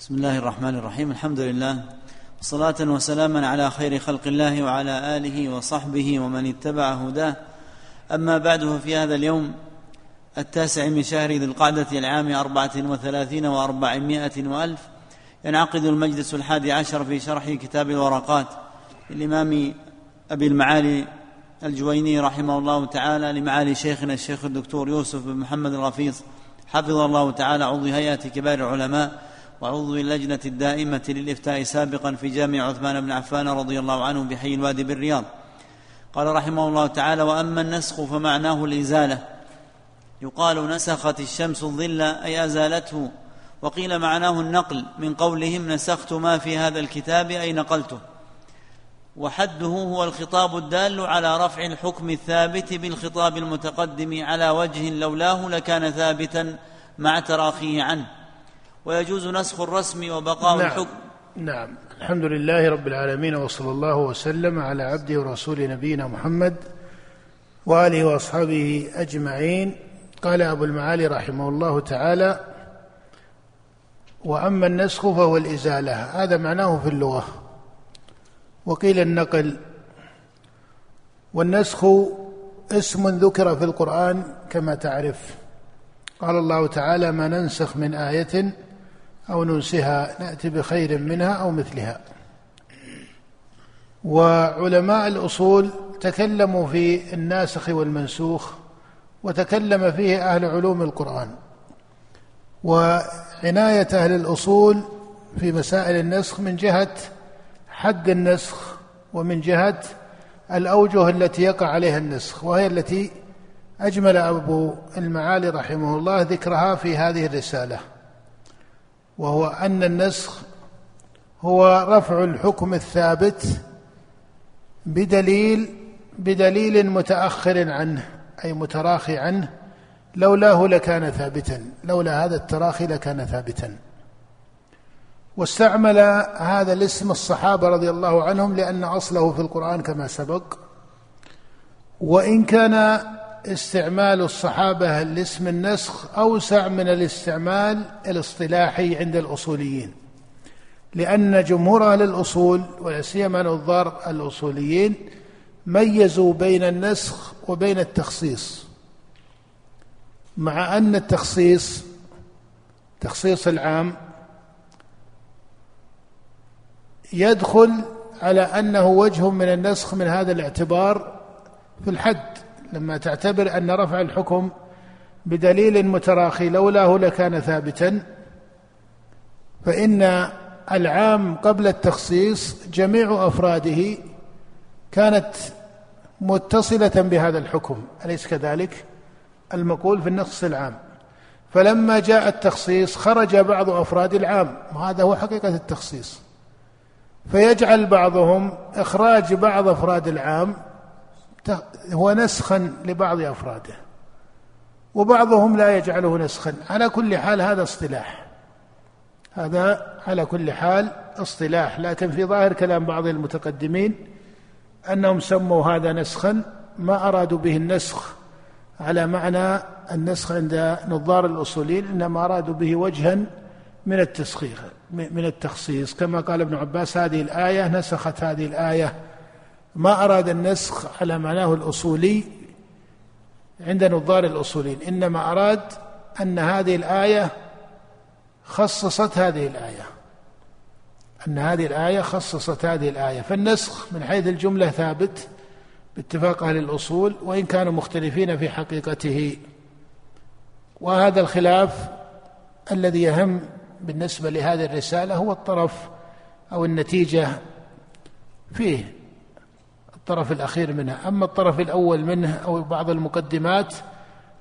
بسم الله الرحمن الرحيم الحمد لله صلاة وسلاما على خير خلق الله وعلى آله وصحبه ومن اتبع هداه أما بعد ففي هذا اليوم التاسع من شهر ذي القعدة العام أربعة وثلاثين وأربعمائة وألف ينعقد المجلس الحادي عشر في شرح كتاب الورقات للإمام أبي المعالي الجويني رحمه الله تعالى لمعالي شيخنا الشيخ الدكتور يوسف بن محمد الغفيص حفظه الله تعالى عضو هيئة كبار العلماء وعضو اللجنة الدائمة للإفتاء سابقا في جامع عثمان بن عفان رضي الله عنه بحي الوادي بالرياض. قال رحمه الله تعالى وأما النسخ فمعناه الإزالة. يقال نسخت الشمس الظل أي أزالته. وقيل معناه النقل. من قولهم نسخت ما في هذا الكتاب أي نقلته. وحده هو الخطاب الدال على رفع الحكم الثابت بالخطاب المتقدم على وجه لولاه لكان ثابتا مع تراخيه عنه. ويجوز نسخ الرسم وبقاء نعم. الحكم. نعم. الحمد لله رب العالمين وصلى الله وسلم على عبده ورسوله نبينا محمد وآله وأصحابه أجمعين. قال أبو المعالي رحمه الله تعالى وأما النسخ فهو الإزالة. هذا معناه في اللغة. وقيل النقل والنسخ اسم ذكر في القرآن كما تعرف. قال الله تعالى ما ننسخ من آية أو ننسها نأتي بخير منها أو مثلها. وعلماء الأصول تكلموا في الناسخ والمنسوخ وتكلم فيه أهل علوم القرآن. وعناية أهل الأصول في مسائل النسخ من جهة حد النسخ ومن جهة الأوجه التي يقع عليها النسخ وهي التي أجمل أبو المعالي رحمه الله ذكرها في هذه الرسالة. وهو أن النسخ هو رفع الحكم الثابت بدليل بدليل متأخر عنه أي متراخي عنه. لولاه لكان ثابتا لولا هذا التراخي لكان ثابتا. واستعمل هذا الاسم الصحابة رضي الله عنهم لأن أصله في القرآن كما سبق. وإن كان استعمال الصحابة لاسم النسخ أوسع من الاستعمال الاصطلاحي عند الأصوليين لأن جمهور أهل الأصول ولا سيما نظار الأصوليين ميزوا بين النسخ وبين التخصيص مع أن التخصيص تخصيص العام يدخل على أنه وجه من النسخ من هذا الاعتبار في الحد. لما تعتبر أن رفع الحكم بدليل متراخي لولاه لكان ثابتا فإن العام قبل التخصيص جميع أفراده كانت متصلة بهذا الحكم أليس كذلك؟ المقول في النص العام. فلما جاء التخصيص خرج بعض أفراد العام وهذا هو حقيقة التخصيص. فيجعل بعضهم إخراج بعض أفراد العام هو نسخا لبعض أفراده وبعضهم لا يجعله نسخا. على كل حال هذا اصطلاح. هذا على كل حال اصطلاح. لكن في ظاهر كلام بعض المتقدمين أنهم سموا هذا نسخا ما أرادوا به النسخ على معنى النسخ عند نظار الأصوليين إنما أرادوا به وجها من التسخير من التخصيص. كما قال ابن عباس هذه الآية نسخت هذه الآية ما أراد النسخ على معناه الأصولي عند نظار الأصولين إنما أراد أن هذه الآية خصصت هذه الآية. أن هذه الآية خصصت هذه الآية. فالنسخ من حيث الجملة ثابت باتفاق أهل الأصول وإن كانوا مختلفين في حقيقته. وهذا الخلاف الذي يهم بالنسبة لهذه الرسالة هو الطرف أو النتيجة فيه. الطرف الأخير منها. أما الطرف الأول منه أو بعض المقدمات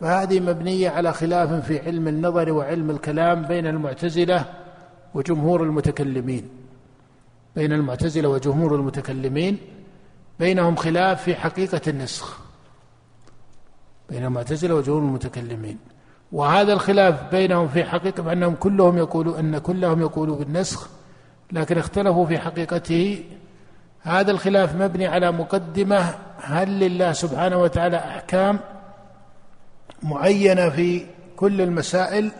فهذه مبنية على خلاف في علم النظر وعلم الكلام بين المعتزلة وجمهور المتكلمين. بين المعتزلة وجمهور المتكلمين بينهم خلاف في حقيقة النسخ. بين المعتزلة وجمهور المتكلمين. وهذا الخلاف بينهم في حقيقة أنهم كلهم يقولوا أن كلهم يقولوا بالنسخ لكن اختلفوا في حقيقته هذا الخلاف مبني على مقدمة هل لله سبحانه وتعالى أحكام معينة في كل المسائل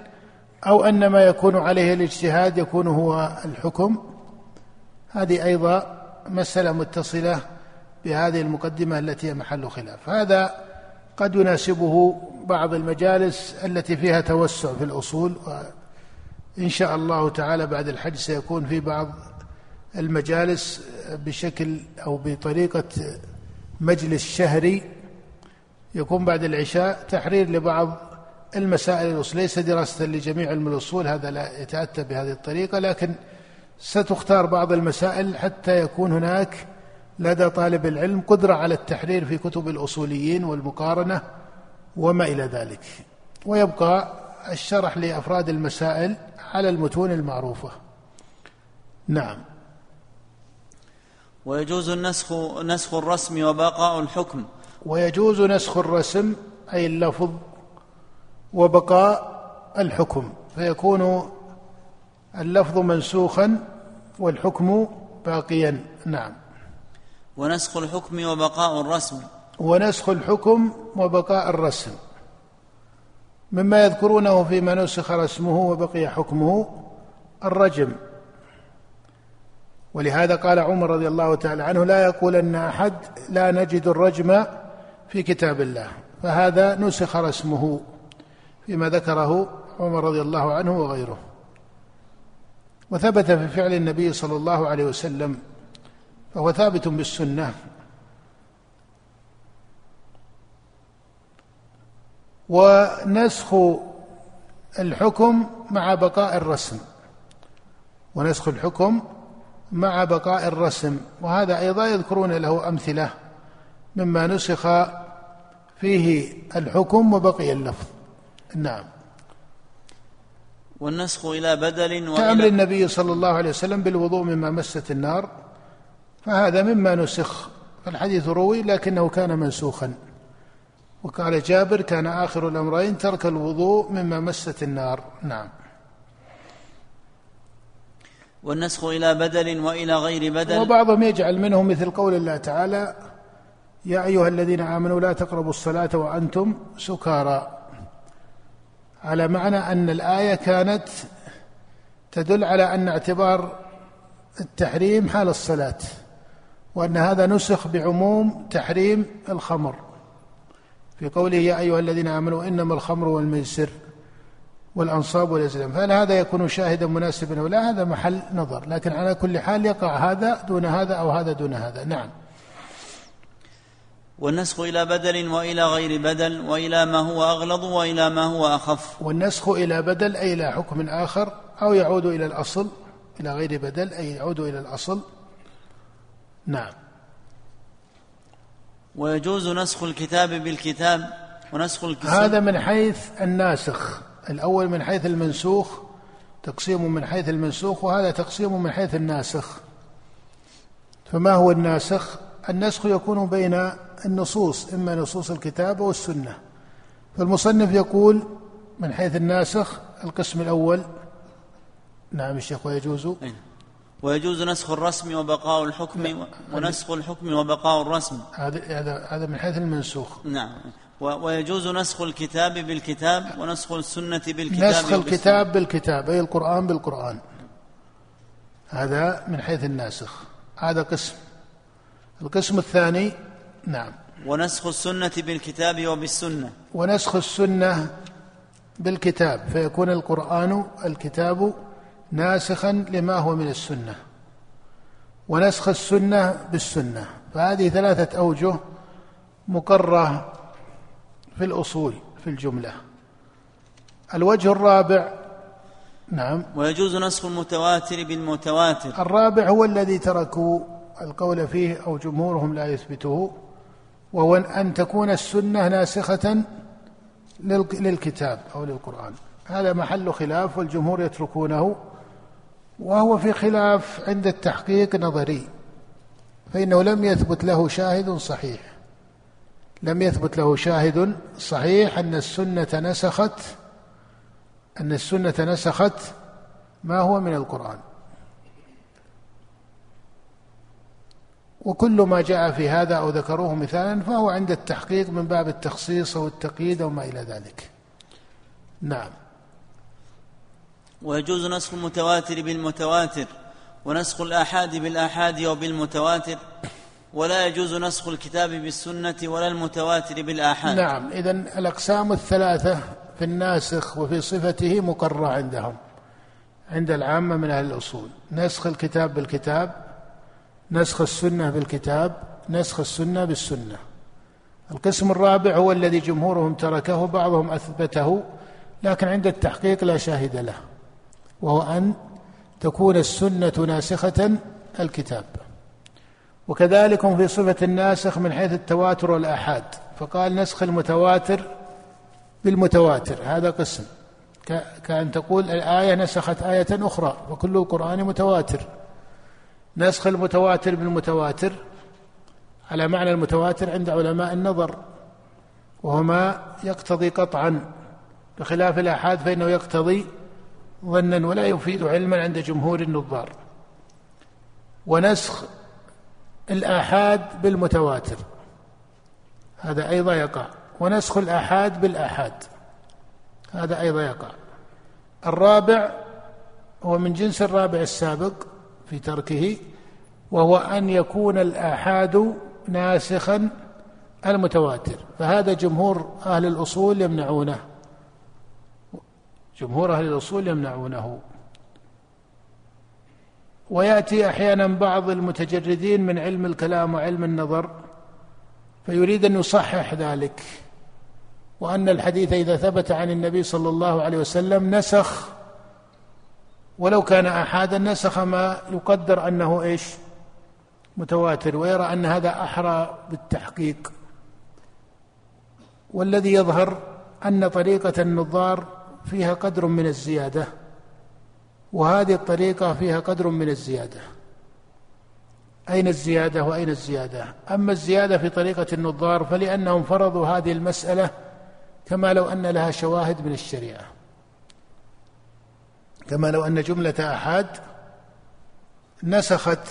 أو أن ما يكون عليه الاجتهاد يكون هو الحكم؟ هذه أيضا مسألة متصلة بهذه المقدمة التي هي محل خلاف. هذا قد يناسبه بعض المجالس التي فيها توسع في الأصول وإن شاء الله تعالى بعد الحج سيكون في بعض المجالس بشكل أو بطريقة مجلس شهري يكون بعد العشاء تحرير لبعض المسائل الأصول ليس دراسة لجميع علم الأصول هذا لا يتأتى بهذه الطريقة لكن ستختار بعض المسائل حتى يكون هناك لدى طالب العلم قدرة على التحرير في كتب الأصوليين والمقارنة وما إلى ذلك. ويبقى الشرح لأفراد المسائل على المتون المعروفة. نعم. ويجوز النسخ نسخ الرسم وبقاء الحكم. ويجوز نسخ الرسم أي اللفظ وبقاء الحكم فيكون اللفظ منسوخا والحكم باقيا. نعم. ونسخ الحكم وبقاء الرسم. ونسخ الحكم وبقاء الرسم. مما يذكرونه فيما نسخ رسمه وبقي حكمه الرجم. ولهذا قال عمر رضي الله تعالى عنه لا يقولن أحد لا نجد الرجم في كتاب الله فهذا نسخ رسمه فيما ذكره عمر رضي الله عنه وغيره. وثبت في فعل النبي صلى الله عليه وسلم فهو ثابت بالسنة. ونسخ الحكم مع بقاء الرسم. ونسخ الحكم مع بقاء الرسم وهذا أيضا يذكرون له أمثلة مما نسخ فيه الحكم وبقي اللفظ. نعم. والنسخ إلى بدل كأمر النبي صلى الله عليه وسلم بالوضوء مما مست النار فهذا مما نسخ. الحديث روي لكنه كان منسوخا. وقال جابر كان آخر الأمرين ترك الوضوء مما مست النار. نعم. والنسخ إلى بدل وإلى غير بدل. وبعضهم يجعل منه مثل قول الله تعالى يا أيها الذين آمنوا لا تقربوا الصلاة وأنتم سكارى. على معنى أن الآية كانت تدل على أن اعتبار التحريم حال الصلاة وأن هذا نسخ بعموم تحريم الخمر. في قوله يا أيها الذين آمنوا إنما الخمر والميسر. والأنصاب والأزلام فهل هذا يكون شاهدا مناسبا. أو لا هذا محل نظر. لكن على كل حال يقع هذا دون هذا أو هذا دون هذا. نعم. والنسخ إلى بدل وإلى غير بدل وإلى ما هو أغلظ وإلى ما هو أخف. والنسخ إلى بدل أي إلى حكم آخر أو يعود إلى الأصل إلى غير بدل أي يعود إلى الأصل. نعم. ويجوز نسخ الكتاب بالكتاب ونسخ الكتاب هذا من حيث الناسخ. الأول من حيث المنسوخ تقسيم من حيث المنسوخ وهذا تقسيم من حيث الناسخ. فما هو الناسخ؟ النسخ يكون بين النصوص إما نصوص الكتاب والسنة فالمصنف يقول من حيث الناسخ القسم الأول. نعم الشيخ ويجوز؟ ويجوز نسخ الرسم وبقاء الحكم ونسخ الحكم وبقاء الرسم. هذا هذا هذا من حيث المنسوخ. نعم. ويجوز نسخ الكتاب بالكتاب ونسخ السنة بالكتاب نسخ الكتاب بالكتاب أي القرآن بالقرآن. هذا من حيث الناسخ. هذا قسم. القسم الثاني نعم. ونسخ السنة بالكتاب وبالسنة. ونسخ السنة بالكتاب فيكون القرآن الكتاب ناسخا لما هو من السنة. ونسخ السنة بالسنة. فهذه ثلاثة أوجه مقرة في الأصول في الجملة. الوجه الرابع نعم. ويجوز نسخ المتواتر بالمتواتر. الرابع هو الذي تركوا القول فيه أو جمهورهم لا يثبته وهو أن تكون السنة ناسخة للكتاب أو للقرآن. هذا محل خلاف والجمهور يتركونه وهو في خلاف عند التحقيق نظري فإنه لم يثبت له شاهد صحيح. لم يثبت له شاهد صحيح أن السنة نسخت أن السنة نسخت ما هو من القرآن. وكل ما جاء في هذا أو ذكروه مثالا فهو عند التحقيق من باب التخصيص أو التقييد أو ما إلى ذلك. نعم. ويجوز نسخ المتواتر بالمتواتر ونسخ الآحاد بالآحاد وبالمتواتر. ولا يجوز نسخ الكتاب بالسنة ولا المتواتر بالآحاد. نعم إذا الأقسام الثلاثة في الناسخ وفي صفته مقرة عندهم عند العامة من أهل الأصول. نسخ الكتاب بالكتاب نسخ السنة بالكتاب نسخ السنة بالسنة. القسم الرابع هو الذي جمهورهم تركه بعضهم أثبته لكن عند التحقيق لا شاهد له وهو أن تكون السنة ناسخة الكتاب. وكذلك في صفة الناسخ من حيث التواتر والآحاد. فقال نسخ المتواتر بالمتواتر هذا قسم. كأن تقول الآية نسخت آية أخرى وكل القرآن متواتر. نسخ المتواتر بالمتواتر على معنى المتواتر عند علماء النظر وهو ما يقتضي قطعا. بخلاف الآحاد فإنه يقتضي ظنا ولا يفيد علما عند جمهور النظار. ونسخ الآحاد بالمتواتر. هذا أيضا يقع. ونسخ الآحاد بالآحاد. هذا أيضا يقع. الرابع هو من جنس الرابع السابق في تركه وهو أن يكون الآحاد ناسخا المتواتر. فهذا جمهور أهل الأصول يمنعونه. جمهور أهل الأصول يمنعونه. ويأتي أحيانا بعض المتجردين من علم الكلام وعلم النظر فيريد أن يصحح ذلك وأن الحديث إذا ثبت عن النبي صلى الله عليه وسلم نسخ. ولو كان أحادا نسخ ما يقدر أنه إيش؟ متواتر ويرى أن هذا أحرى بالتحقيق. والذي يظهر أن طريقة النظار فيها قدر من الزيادة. وهذه الطريقة فيها قدر من الزيادة. أين الزيادة وأين الزيادة؟ أما الزيادة في طريقة النظار فلأنهم فرضوا هذه المسألة كما لو أن لها شواهد من الشريعة. كما لو أن جملة أحد نسخت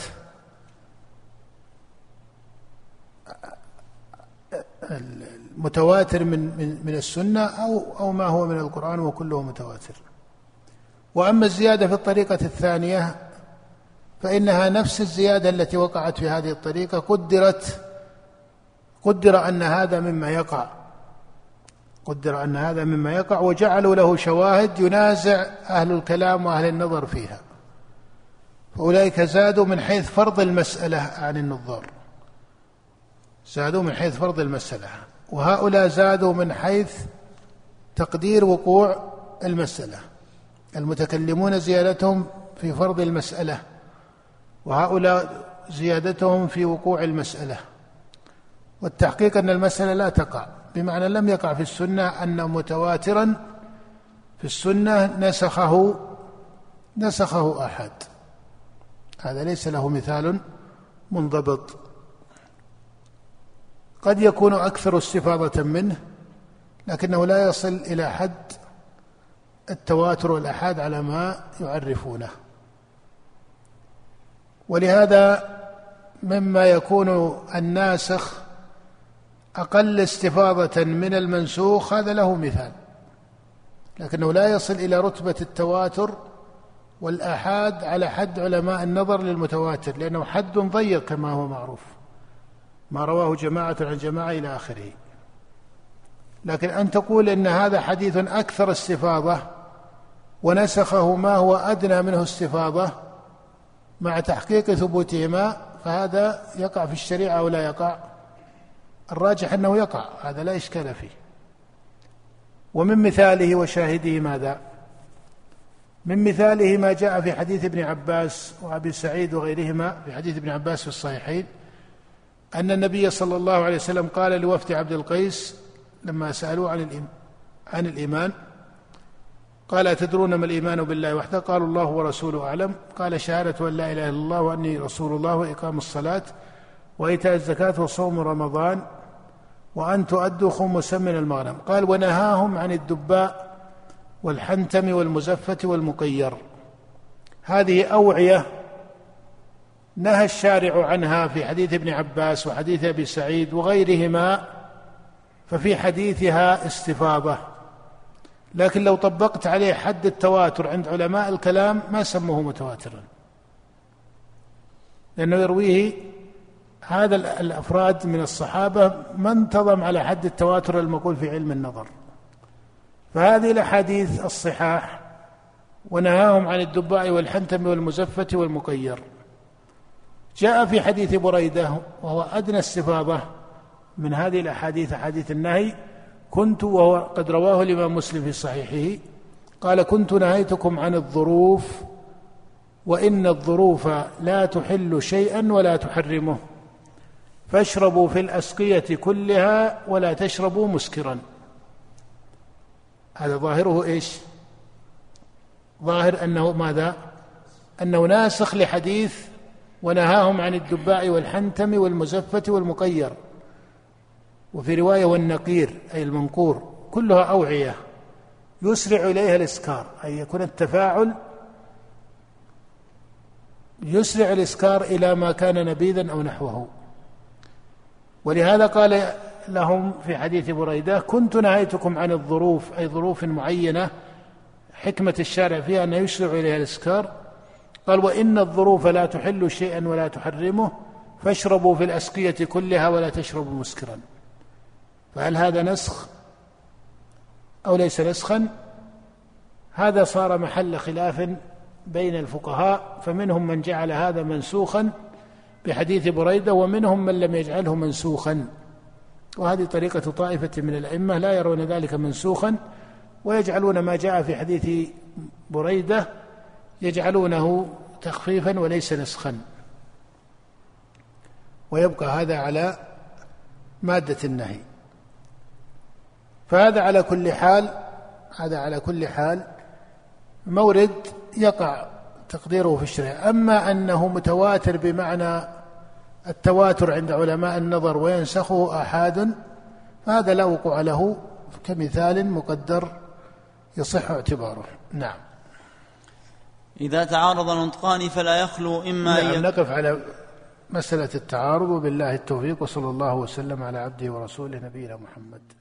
المتواتر من من من السنة أو أو ما هو من القرآن وكله متواتر. وأما الزيادة في الطريقة الثانية فإنها نفس الزيادة التي وقعت في هذه الطريقة قدرت قدر أن هذا مما يقع. قدر أن هذا مما يقع وجعلوا له شواهد ينازع أهل الكلام وأهل النظر فيها. فأولئك زادوا من حيث فرض المسألة عن النظار زادوا من حيث فرض المسألة. وهؤلاء زادوا من حيث تقدير وقوع المسألة. المتكلمون زيادتهم في فرض المسألة وهؤلاء زيادتهم في وقوع المسألة. والتحقيق أن المسألة لا تقع بمعنى لم يقع في السنة أن متواترا في السنة نسخه نسخه أحد. هذا ليس له مثال منضبط. قد يكون أكثر استفاضة منه لكنه لا يصل إلى حد التواتر والأحاد على ما يعرفونه. ولهذا مما يكون الناسخ أقل استفاضة من المنسوخ هذا له مثال. لكنه لا يصل إلى رتبة التواتر والآحاد على حد علماء النظر للمتواتر لأنه حد ضيق كما هو معروف. ما رواه جماعة عن جماعة إلى آخره. لكن أن تقول إن هذا حديث أكثر استفاضة ونسخه ما هو أدنى منه استفاضة مع تحقيق ثبوتهما فهذا يقع في الشريعة أو لا يقع؟ الراجح أنه يقع هذا لا إشكال فيه. ومن مثاله وشاهده ماذا؟ من مثاله ما جاء في حديث ابن عباس وأبي سعيد وغيرهما في حديث ابن عباس في الصحيحين أن النبي صلى الله عليه وسلم قال لوفد عبد القيس لما سألوه عن عن الإيمان قال أتدرون ما الإيمان بالله وحده؟ قالوا الله ورسوله أعلم. قال شهادة أن لا إله إلا الله وأني رسول الله وإقام الصلاة وإيتاء الزكاة وصوم رمضان وأن تؤدوا خمسا من المغنم. قال ونهاهم عن الدباء والحنتم والمزفة والمقير. هذه أوعية نهى الشارع عنها في حديث ابن عباس وحديث أبي سعيد وغيرهما ففي حديثها استفاضة. لكن لو طبقت عليه حد التواتر عند علماء الكلام ما سموه متواترا. لأنه يرويه هذا الأفراد من الصحابة ما انتظم على حد التواتر المقول في علم النظر. فهذه الأحاديث الصحاح ونهاهم عن الدباء والحنتم والمزفة والمقير. جاء في حديث بريدة وهو أدنى استفاضة من هذه الأحاديث أحاديث النهي كنت وهو قد رواه الإمام مسلم في صحيحه قال كنت نهيتكم عن الظروف وإن الظروف لا تحل شيئا ولا تحرمه فاشربوا في الأسقية كلها ولا تشربوا مسكرا هذا ظاهره إيش؟ ظاهر أنه ماذا؟ أنه ناسخ لحديث ونهاهم عن الدباء والحنتم والمزفة والمقير وفي رواية والنقير أي المنقور كلها أوعية. يسرع إليها الإسكار أي يكون التفاعل يسرع الإسكار إلى ما كان نبيذا أو نحوه. ولهذا قال لهم في حديث بريدة كنت نهيتكم عن الظروف أي ظروف معينة حكمة الشارع فيها أنه يسرع إليها الإسكار. قال وإن الظروف لا تحل شيئا ولا تحرمه فاشربوا في الأسقية كلها ولا تشربوا مسكرا. فهل هذا نسخ أو ليس نسخا؟ هذا صار محل خلاف بين الفقهاء فمنهم من جعل هذا منسوخا بحديث بريدة ومنهم من لم يجعله منسوخا. وهذه طريقة طائفة من الأئمة لا يرون ذلك منسوخا ويجعلون ما جاء في حديث بريدة يجعلونه تخفيفا وليس نسخا. ويبقى هذا على مادة النهي. فهذا على كل حال هذا على كل حال مورد يقع تقديره في الشريعة. أما أنه متواتر بمعنى التواتر عند علماء النظر وينسخه آحاد فهذا لا وقوع له كمثال مقدر يصح اعتباره. نعم. إذا تعارض النطقان فلا يخلو إما نعم نقف على مسألة التعارض وبالله التوفيق وصلى الله وسلم على عبده ورسوله نبينا محمد.